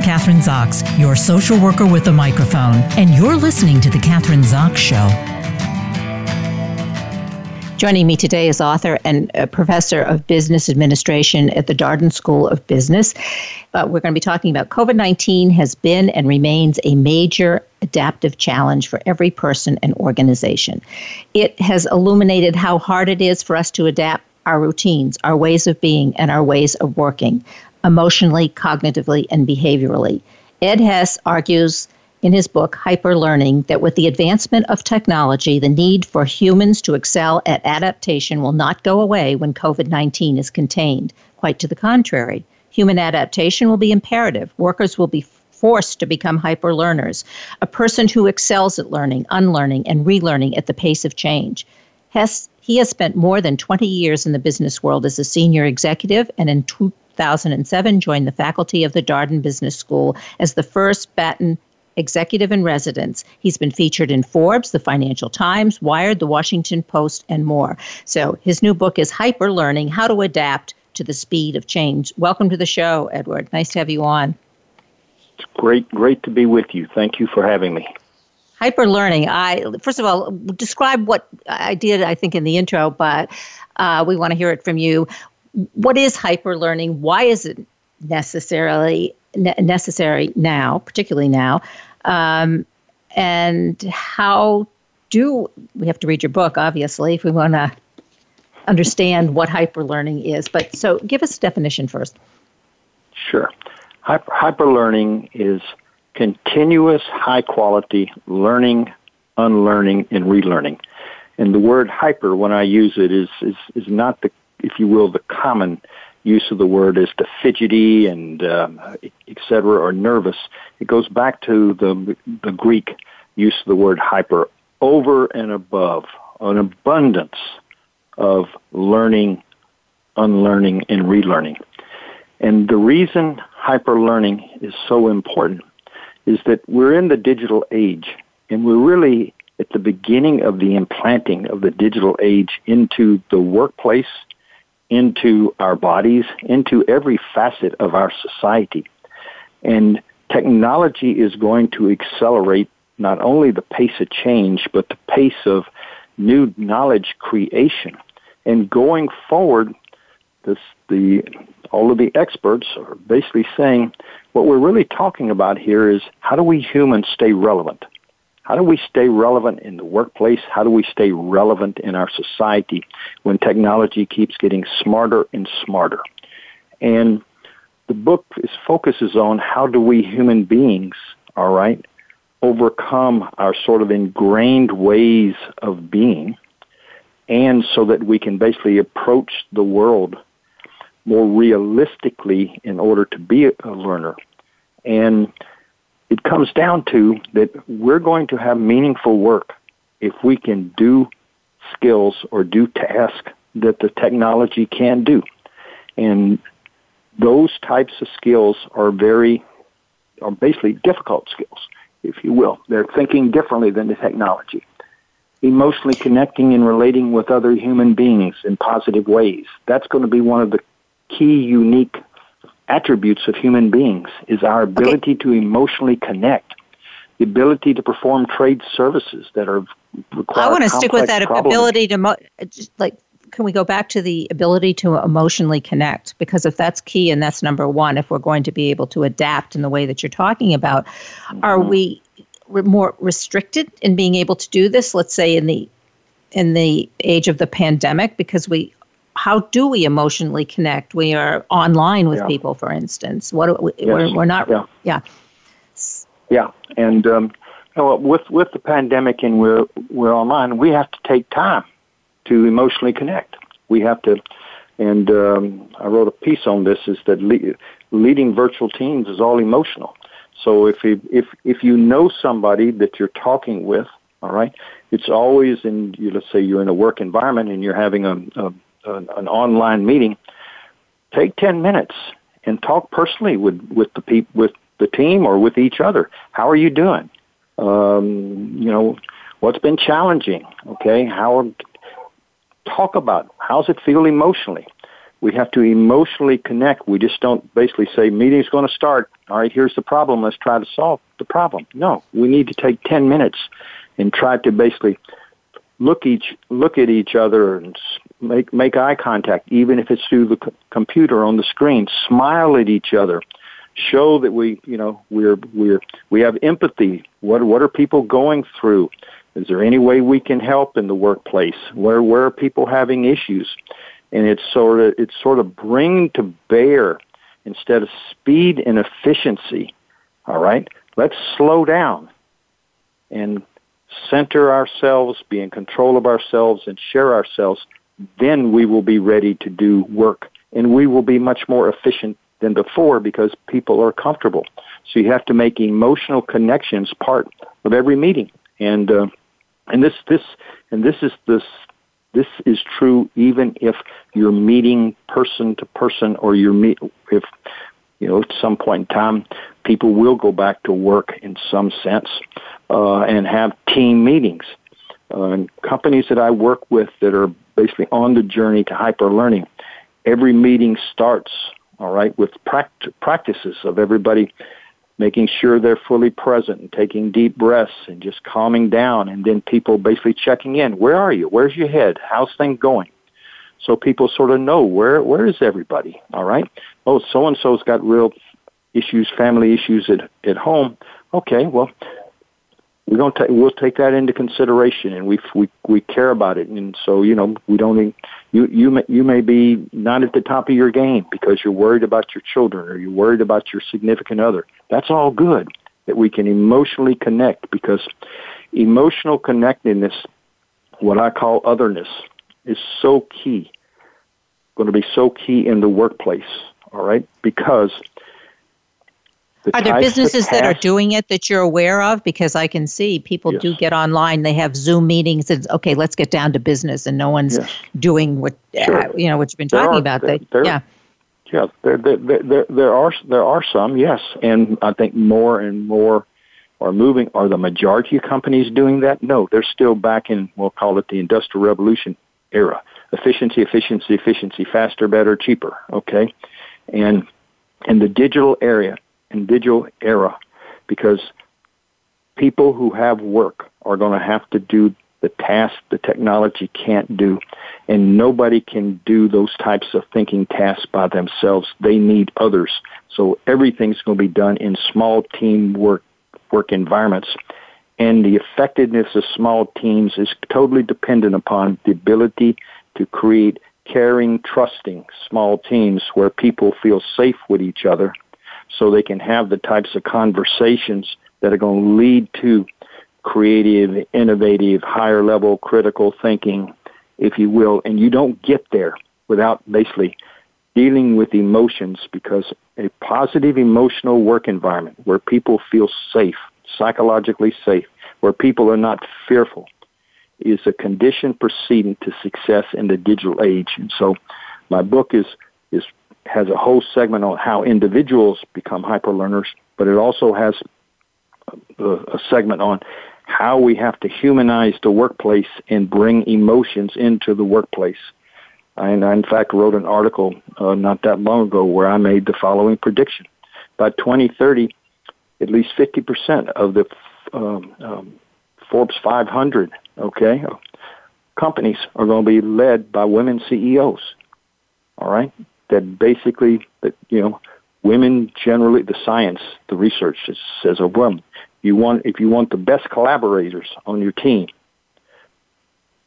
I'm Kathryn Zox, your social worker with a microphone, and you're listening to The Kathryn Zox Show. Joining me today is author and professor of business administration at the Darden School of Business. Uh, we're going to be talking about COVID 19 has been and remains a major adaptive challenge for every person and organization. It has illuminated how hard it is for us to adapt our routines, our ways of being, and our ways of working, emotionally, cognitively, and behaviorally. Ed Hess argues in his book, Hyperlearning, that with the advancement of technology, the need for humans to excel at adaptation will not go away when COVID 19 is contained. Quite to the contrary. Human adaptation will be imperative. Workers will be forced to become hyper learners, a person who excels at learning, unlearning, and relearning at the pace of change. Hess, he has spent more than 20 years in the business world as a senior executive and in 2007 joined the faculty of the Darden Business School as the first Batten executive in residence. He's been featured in Forbes, the Financial Times, Wired, the Washington Post, and more. So his new book is Hyper Learning How to Adapt to the Speed of Change. Welcome to the show, Edward. Nice to have you on. It's great, great to be with you. Thank you for having me. Hyper learning. I first of all describe what I did. I think in the intro, but uh, we want to hear it from you. What is hyper learning? Why is it necessarily necessary now, particularly now? Um, and how do we have to read your book, obviously, if we want to understand what hyperlearning is? But so give us a definition first. Sure. Hyper, hyperlearning is continuous high quality learning, unlearning, and relearning. And the word hyper, when I use it, is, is, is not the, if you will, the common use of the word is to fidgety and um, et cetera or nervous. It goes back to the the Greek use of the word hyper, over and above, an abundance of learning, unlearning, and relearning. And the reason hyper learning is so important is that we're in the digital age, and we're really at the beginning of the implanting of the digital age into the workplace into our bodies, into every facet of our society. And technology is going to accelerate not only the pace of change, but the pace of new knowledge creation. And going forward, this, the, all of the experts are basically saying what we're really talking about here is how do we humans stay relevant? How do we stay relevant in the workplace? How do we stay relevant in our society when technology keeps getting smarter and smarter? And the book is, focuses on how do we human beings, all right, overcome our sort of ingrained ways of being and so that we can basically approach the world more realistically in order to be a learner. And it comes down to that we're going to have meaningful work if we can do skills or do tasks that the technology can do. And those types of skills are very, are basically difficult skills, if you will. They're thinking differently than the technology. Emotionally connecting and relating with other human beings in positive ways. That's going to be one of the key unique attributes of human beings is our ability okay. to emotionally connect, the ability to perform trade services that are require. I want to stick with that problems. ability to mo- just like. Can we go back to the ability to emotionally connect? Because if that's key and that's number one, if we're going to be able to adapt in the way that you're talking about, mm-hmm. are we more restricted in being able to do this? Let's say in the in the age of the pandemic, because we how do we emotionally connect? We are online with yeah. people, for instance. What we, yes. we're, we're not. Yeah. Yeah. Yeah, and um, you know, with with the pandemic and we're we're online, we have to take time to emotionally connect. We have to, and um, I wrote a piece on this. Is that le- leading virtual teams is all emotional. So if you, if if you know somebody that you're talking with, all right, it's always in. You, let's say you're in a work environment and you're having a, a an, an online meeting, take 10 minutes and talk personally with, with the peop, with the team or with each other. How are you doing? Um, you know, what's been challenging? Okay. How, talk about how's it feel emotionally? We have to emotionally connect. We just don't basically say, meeting's going to start. All right, here's the problem. Let's try to solve the problem. No, we need to take 10 minutes and try to basically look each look at each other and make make eye contact even if it's through the c- computer on the screen smile at each other show that we you know we're we're we have empathy. What what are people going through? Is there any way we can help in the workplace? Where where are people having issues? And it's sort of it's sort of bring to bear instead of speed and efficiency all right? Let's slow down and center ourselves, be in control of ourselves, and share ourselves, then we will be ready to do work. And we will be much more efficient than before because people are comfortable. So you have to make emotional connections part of every meeting. And, uh, and this, this, and this is this, this is true even if you're meeting person to person or you're meet, if, you know, at some point in time, people will go back to work in some sense uh, and have team meetings. Uh, and companies that I work with that are basically on the journey to hyper learning, every meeting starts, all right, with pract- practices of everybody making sure they're fully present and taking deep breaths and just calming down and then people basically checking in. Where are you? Where's your head? How's things going? So people sort of know where where is everybody? All right. Oh, so and so's got real issues, family issues at at home. Okay, well, we're going to we'll take that into consideration, and we we we care about it, and so you know we don't you you may, you may be not at the top of your game because you're worried about your children or you're worried about your significant other. That's all good that we can emotionally connect because emotional connectedness, what I call otherness, is so key. Going to be so key in the workplace. All right, because the are there businesses that are doing it that you're aware of? Because I can see people yes. do get online. They have Zoom meetings. And okay, let's get down to business, and no one's yes. doing what sure. uh, you know what you've been there talking are, about. There, there, yeah, yeah. There, there, there, there are there are some, yes, and I think more and more are moving. Are the majority of companies doing that? No, they're still back in. We'll call it the Industrial Revolution era. Efficiency, efficiency, efficiency, faster, better, cheaper. Okay, and in the digital area and digital era because people who have work are going to have to do the tasks the technology can't do. And nobody can do those types of thinking tasks by themselves. They need others. So everything's going to be done in small team work, work environments. And the effectiveness of small teams is totally dependent upon the ability to create caring, trusting small teams where people feel safe with each other so they can have the types of conversations that are going to lead to creative, innovative, higher level critical thinking, if you will. And you don't get there without basically dealing with emotions because a positive emotional work environment where people feel safe, psychologically safe, where people are not fearful is a condition preceding to success in the digital age. And so my book is, is has a whole segment on how individuals become hyper learners, but it also has a, a segment on how we have to humanize the workplace and bring emotions into the workplace. And I, in fact, wrote an article uh, not that long ago where I made the following prediction. By 2030, at least 50% of the um, um, Forbes 500, okay, companies are going to be led by women CEOs. All right, that basically that you know women generally the science the research says oh, a woman you want if you want the best collaborators on your team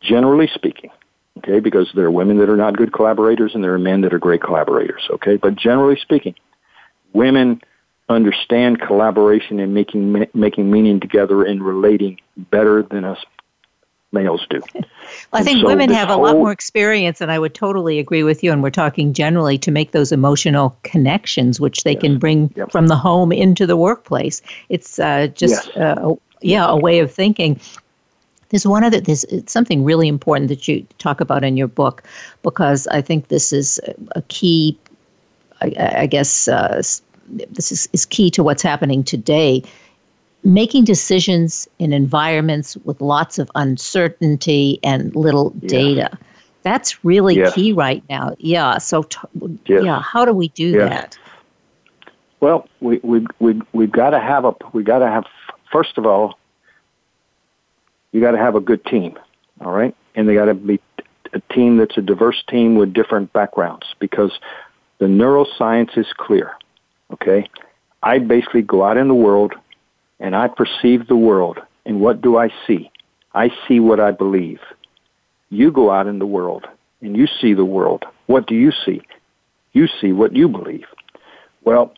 generally speaking okay because there are women that are not good collaborators and there are men that are great collaborators okay but generally speaking women understand collaboration and making making meaning together and relating better than us males do. well, I think so women have a lot more experience, and I would totally agree with you. And we're talking generally to make those emotional connections, which they yes. can bring yep. from the home into the workplace. It's uh, just, yes. uh, yeah, a way of thinking. There's one other. There's it's something really important that you talk about in your book, because I think this is a key. I, I guess uh, this is, is key to what's happening today making decisions in environments with lots of uncertainty and little data. That's really Yes. key right now. Yeah. So, t- Yes. yeah, how do we do Yes. that? Well, we we we we've got to have a we got to have first of all, you got to have a good team, all right, and they got to be a team that's a diverse team with different backgrounds because the neuroscience is clear. Okay, I basically go out in the world and I perceive the world, and what do I see? I see what I believe. You go out in the world and you see the world. What do you see? You see what you believe. Well,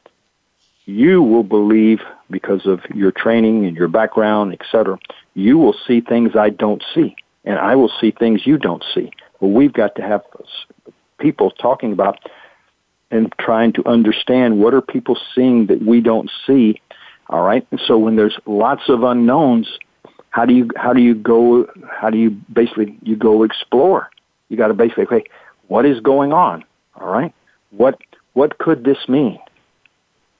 you will believe because of your training and your background, etc. You will see things I don't see, and I will see things you don't see. Well, we've got to have people talking about and trying to understand what are people seeing that we don't see. All right, and so when there's lots of unknowns, how do you how do you go how do you basically you go explore? You got to basically okay, what is going on? All right, what what could this mean?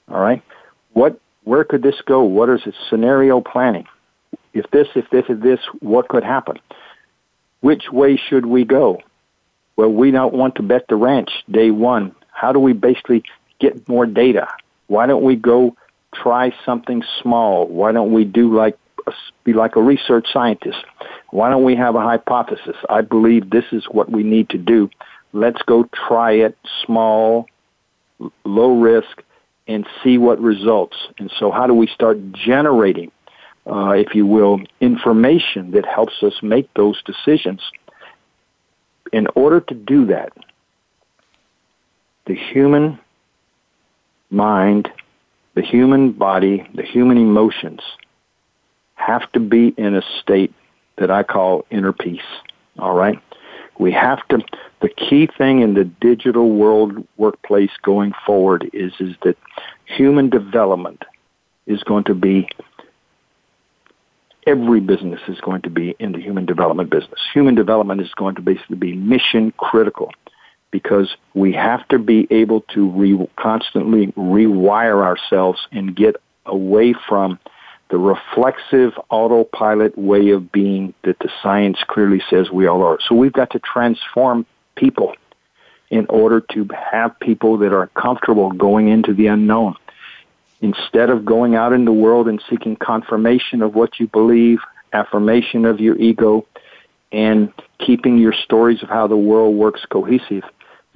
All right. What, where could this go? What is it? Scenario planning. If this, if this, if this, what could happen? Which way should we go? Well, we don't want to bet the ranch day one. How do we basically get more data? Why don't we go try something small? Why don't we do like be like a research scientist? Why don't we have a hypothesis? I believe this is what we need to do. Let's go try it small, low risk, and see what results. And so, how do we start generating, uh, if you will, information that helps us make those decisions? In order to do that, the human mind, the human body, the human emotions have to be in a state that I call inner peace. All right? We have to, the key thing in the digital world workplace going forward is, is that human development is going to be, every business is going to be in the human development business. Human development is going to basically be mission critical because we have to be able to re- constantly rewire ourselves and get away from the reflexive autopilot way of being that the science clearly says we all are. So we've got to transform people in order to have people that are comfortable going into the unknown. Instead of going out in the world and seeking confirmation of what you believe, affirmation of your ego, and keeping your stories of how the world works cohesive,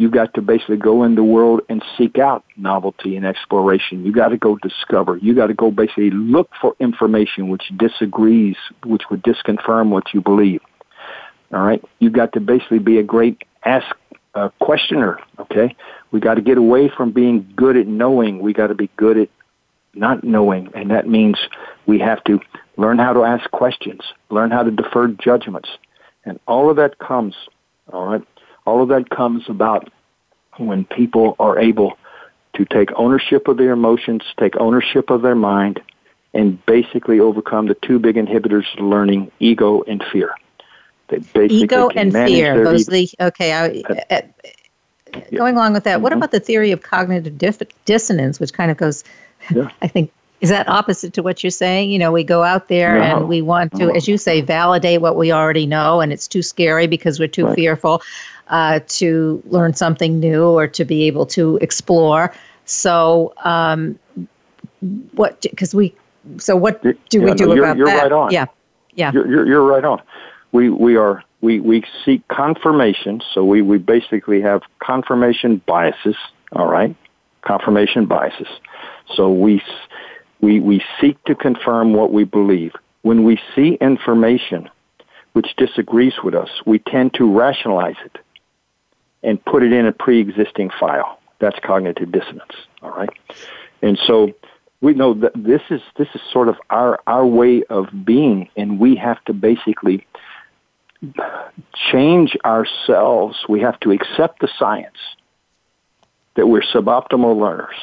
you've got to basically go in the world and seek out novelty and exploration. You got to go discover. You got to go basically look for information which disagrees, which would disconfirm what you believe. All right, You've got to basically be a great ask uh, questioner. Okay, we got to get away from being good at knowing. We got to be good at not knowing, and that means we have to learn how to ask questions, learn how to defer judgments, and all of that comes. All right all of that comes about when people are able to take ownership of their emotions, take ownership of their mind, and basically overcome the two big inhibitors of learning, ego and fear. They basically ego and fear. Those the okay. I, uh, uh, going along with that, mm-hmm. what about the theory of cognitive dif- dissonance, which kind of goes, yeah. I think, is that opposite to what you're saying? You know, we go out there no. and we want to, no. as you say, validate what we already know, and it's too scary because we're too right. fearful uh, to learn something new or to be able to explore. So, um, what? Because we, so what do yeah, we do no, you're, about you're that? Right on. Yeah, yeah. You're, you're, you're right on. We we are we we seek confirmation. So we we basically have confirmation biases. All right, confirmation biases. So we we we seek to confirm what we believe. When we see information which disagrees with us, we tend to rationalize it and put it in a pre-existing file. That's cognitive dissonance. All right, and so we know that this is this is sort of our our way of being, and we have to basically change ourselves. We have to accept the science that we're suboptimal learners.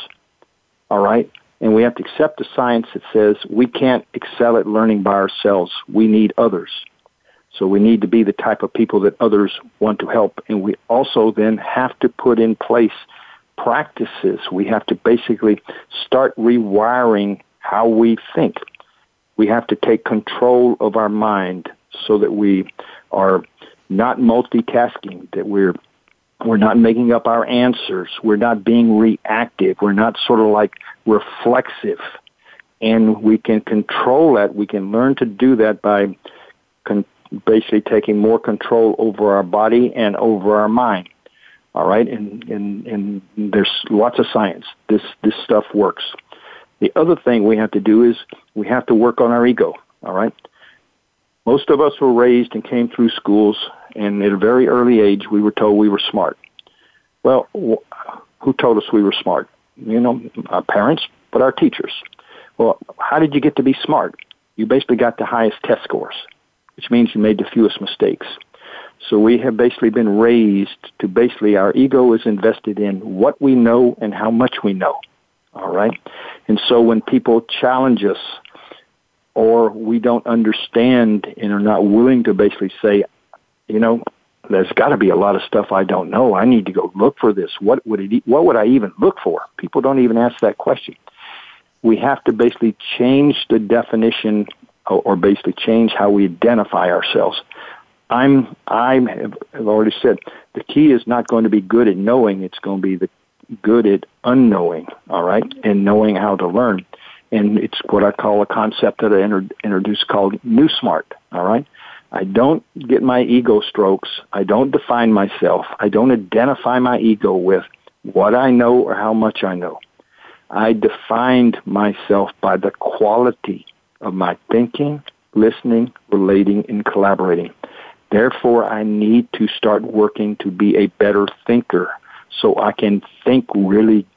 All right, and we have to accept the science that says we can't excel at learning by ourselves. We need others. So we need to be the type of people that others want to help. And we also then have to put in place practices. We have to basically start rewiring how we think. We have to take control of our mind so that we are not multitasking, that we're we're not making up our answers. We're not being reactive. We're not sort of like reflexive. And we can control that. We can learn to do that by con- basically taking more control over our body and over our mind. All right, and, and and there's lots of science. This this stuff works. The other thing we have to do is we have to work on our ego. All right, most of us were raised and came through schools, and at a very early age, we were told we were smart. Well, who told us we were smart? You know, our parents, but our teachers. Well, how did you get to be smart? You basically got the highest test scores, which means you made the fewest mistakes. So we have basically been raised to basically our ego is invested in what we know and how much we know. All right? And so when people challenge us or we don't understand and are not willing to basically say, you know, there's got to be a lot of stuff I don't know. I need to go look for this. What would it? What would I even look for? People don't even ask that question. We have to basically change the definition, or basically change how we identify ourselves. I'm I have already said the key is not going to be good at knowing. It's going to be the good at unknowing. All right, and knowing how to learn. And it's what I call a concept that I introduced called New Smart. All right. I don't get my ego strokes. I don't define myself. I don't identify my ego with what I know or how much I know. I defined myself by the quality of my thinking, listening, relating, and collaborating. Therefore, I need to start working to be a better thinker so I can think really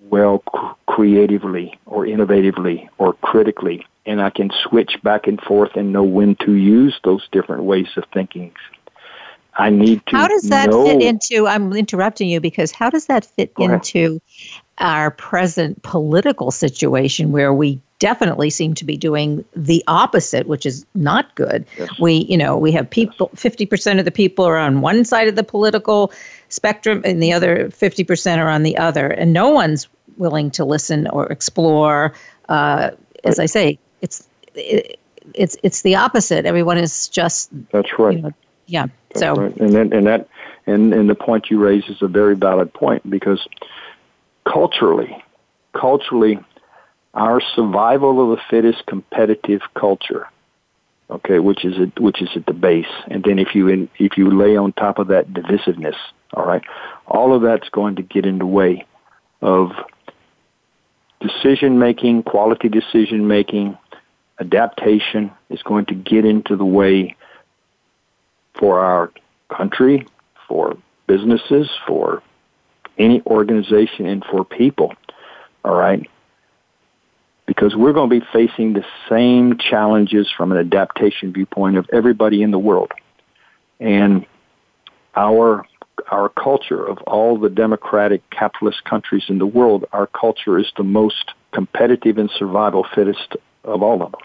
well creatively or innovatively or critically and I can switch back and forth and know when to use those different ways of thinking. I need to How does that know, fit into I'm interrupting you because how does that fit into our present political situation where we definitely seem to be doing the opposite, which is not good. Yes. We, you know, we have people, 50% of the people are on one side of the political spectrum and the other 50% are on the other. And no one's willing to listen or explore. Uh, as I say, it's, it, it's, it's the opposite. Everyone is just. That's right. You know, yeah. That's so. Right. And then, and that, and, and the point you raise is a very valid point because culturally, culturally, our survival of the fittest competitive culture, okay, which is at, which is at the base, and then if you in, if you lay on top of that divisiveness, all right, all of that's going to get in the way of decision making, quality decision making, adaptation is going to get into the way for our country, for businesses, for any organization, and for people. All right because we're going to be facing the same challenges from an adaptation viewpoint of everybody in the world. And our our culture of all the democratic capitalist countries in the world, our culture is the most competitive and survival fittest of all of them.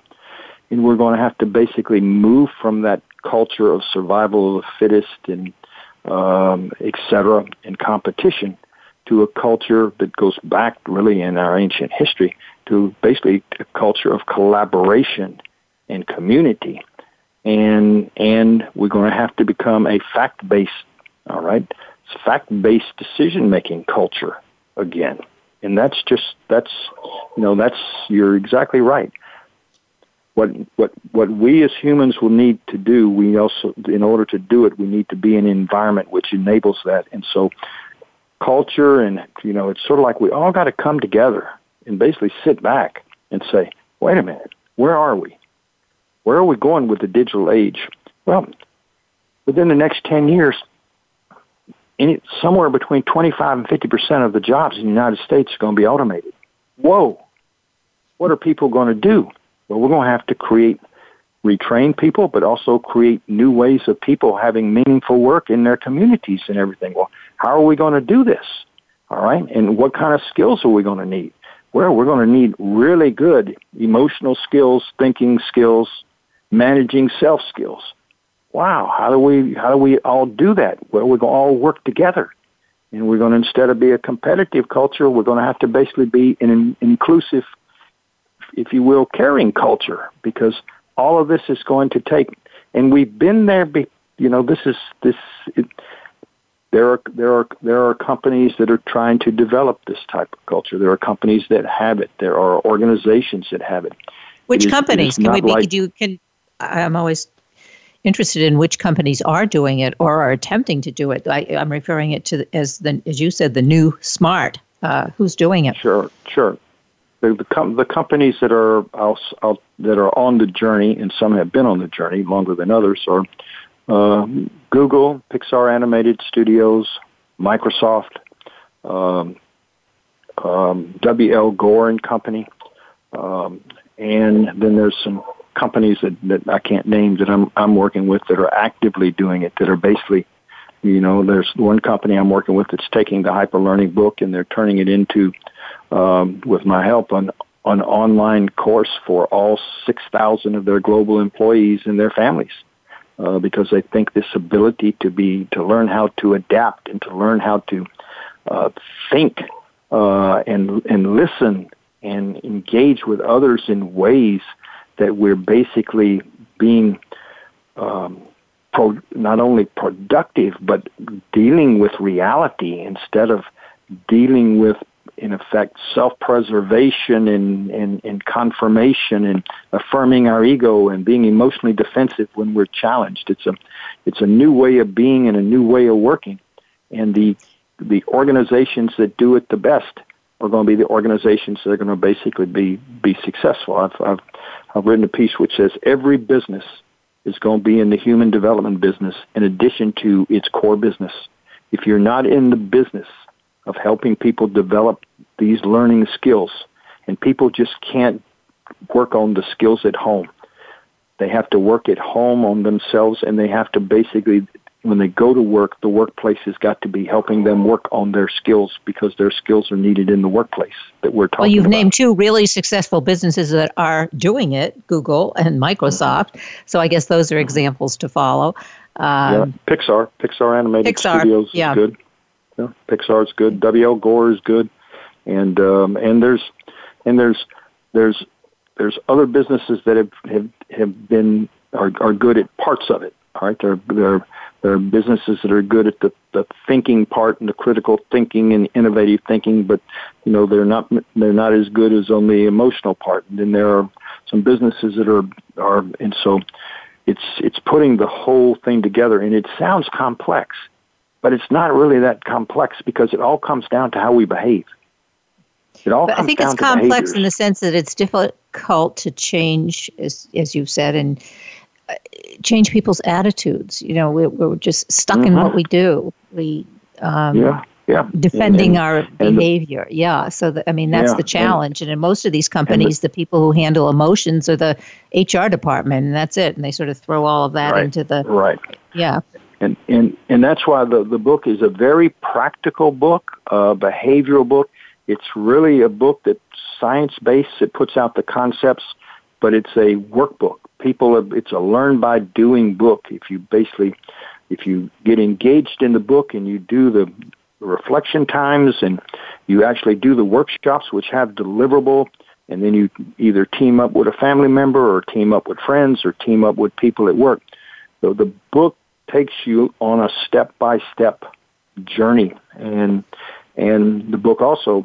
And we're going to have to basically move from that culture of survival of the fittest and um, et cetera and competition to a culture that goes back really in our ancient history to basically a culture of collaboration and community. And, and we're going to have to become a fact-based, all right, fact-based decision-making culture again. And that's just, that's, you know, that's, you're exactly right. What, what, what we as humans will need to do, we also, in order to do it, we need to be in an environment which enables that. And so culture and, you know, it's sort of like we all got to come together and basically sit back and say, wait a minute, where are we? Where are we going with the digital age? Well, within the next 10 years, any, somewhere between 25 and 50% of the jobs in the United States are going to be automated. Whoa! What are people going to do? Well, we're going to have to create, retrain people, but also create new ways of people having meaningful work in their communities and everything. Well, how are we going to do this? All right. And what kind of skills are we going to need? Well, we're going to need really good emotional skills, thinking skills, managing self skills. Wow, how do we how do we all do that? Well, we're going to all work together, and we're going to instead of be a competitive culture, we're going to have to basically be an inclusive, if you will, caring culture because all of this is going to take. And we've been there be, you know, this is this. It, there are there are there are companies that are trying to develop this type of culture. There are companies that have it. There are organizations that have it. Which it is, companies can we be? Like, do can I'm always interested in which companies are doing it or are attempting to do it. I, am referring it to as the as you said the new smart. Uh, who's doing it? Sure, sure. The the, com- the companies that are that are on the journey, and some have been on the journey longer than others, are uh, Google, Pixar Animated Studios, Microsoft, um, um, W.L. Gore and Company, um, and then there's some companies that, that I can't name that I'm I'm working with that are actively doing it. That are basically, you know, there's one company I'm working with that's taking the hyper learning book and they're turning it into, um, with my help, an an online course for all 6,000 of their global employees and their families uh, because they think this ability to be to learn how to adapt and to learn how to uh, think uh, and and listen and engage with others in ways that we're basically being um, pro- not only productive but dealing with reality instead of dealing with in effect, self-preservation and, and, and confirmation and affirming our ego and being emotionally defensive when we're challenged. It's a, it's a new way of being and a new way of working. And the, the organizations that do it the best are going to be the organizations that are going to basically be, be successful. I've, I've, I've written a piece which says every business is going to be in the human development business in addition to its core business. If you're not in the business of helping people develop these learning skills. And people just can't work on the skills at home. They have to work at home on themselves and they have to basically, when they go to work, the workplace has got to be helping them work on their skills because their skills are needed in the workplace that we're talking Well, you've about. named two really successful businesses that are doing it Google and Microsoft. Mm-hmm. So I guess those are examples to follow. Um, yeah, Pixar, Pixar Animated Pixar, Studios yeah. is good. Yeah, Pixar's good. W.L. Gore is good, and um, and there's and there's there's there's other businesses that have have, have been are, are good at parts of it. All right, there there there are businesses that are good at the the thinking part and the critical thinking and innovative thinking, but you know they're not they're not as good as on the emotional part. And then there are some businesses that are are and so it's it's putting the whole thing together, and it sounds complex but it's not really that complex because it all comes down to how we behave. It all but comes I think down it's complex behaviors. in the sense that it's difficult to change, as as you've said, and uh, change people's attitudes. You know, we're, we're just stuck mm-hmm. in what we do. We um, yeah. Yeah. defending and, our and behavior. The, yeah. So, the, I mean, that's yeah, the challenge. And, and, in most of these companies, the, the, people who handle emotions are the HR department, and that's it. And they sort of throw all of that right, into the. Right. Yeah. And, and, and that's why the, the book is a very practical book, a behavioral book. It's really a book that's science based. It puts out the concepts, but it's a workbook. People, are, it's a learn by doing book. If you basically, if you get engaged in the book and you do the reflection times and you actually do the workshops which have deliverable and then you either team up with a family member or team up with friends or team up with people at work. So the book takes you on a step by step journey. And and the book also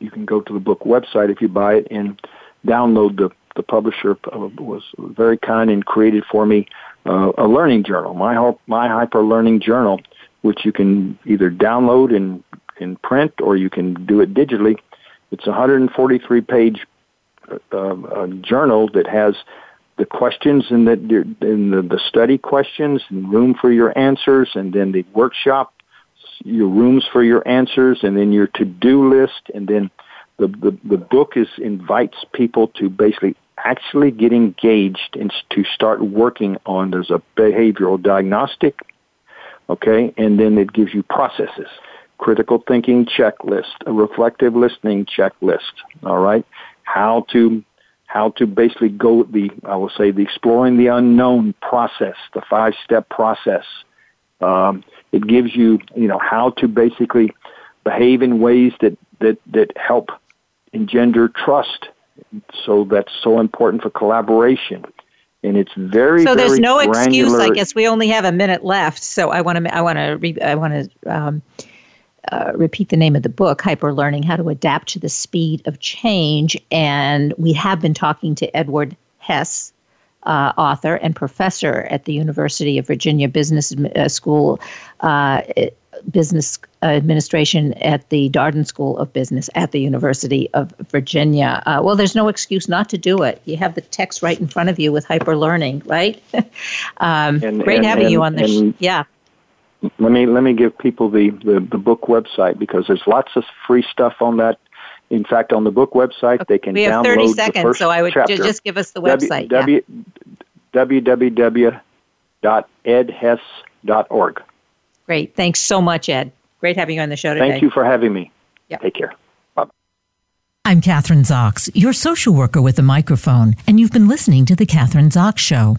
you can go to the book website if you buy it and download the the publisher was very kind and created for me uh, a learning journal my my hyper learning journal which you can either download in in print or you can do it digitally. It's a 143 page uh, journal that has the questions and the, in the, the study questions and room for your answers and then the workshop, your rooms for your answers and then your to-do list and then the, the, the book is invites people to basically actually get engaged and to start working on there's a uh, behavioral diagnostic okay? And then it gives you processes critical thinking checklist a reflective listening checklist all right? How to how to basically go the, I will say, the exploring the unknown process, the five step process. Um, it gives you, you know, how to basically behave in ways that, that, that help engender trust. So that's so important for collaboration. and it's very so there's very no excuse. I guess we only have a minute left, so I want to I want to I want to um, uh, repeat the name of the book, Hyper Learning: How to Adapt to the Speed of Change. And we have been talking to Edward Hess, uh, author and professor at the University of Virginia Business uh, School. Uh, business administration at the Darden School of Business at the University of Virginia. Uh, well, there's no excuse not to do it. You have the text right in front of you with hyper learning, right? um, And- great and- having you on and- the sh- and- yeah. Let me let me give people the, the, the book website because there's lots of free stuff on that. In fact, on the book website, they can We have download 30 the seconds, so I would chapter. just give us the W- website. W, www.edhess.org. Great. Thanks so much, Ed. Great having you on the show today. Thank you for having me. Yeah. Take care. Bye. I'm Kathryn Zox, your social worker with a microphone, and you've been listening to The Kathryn Zox Show.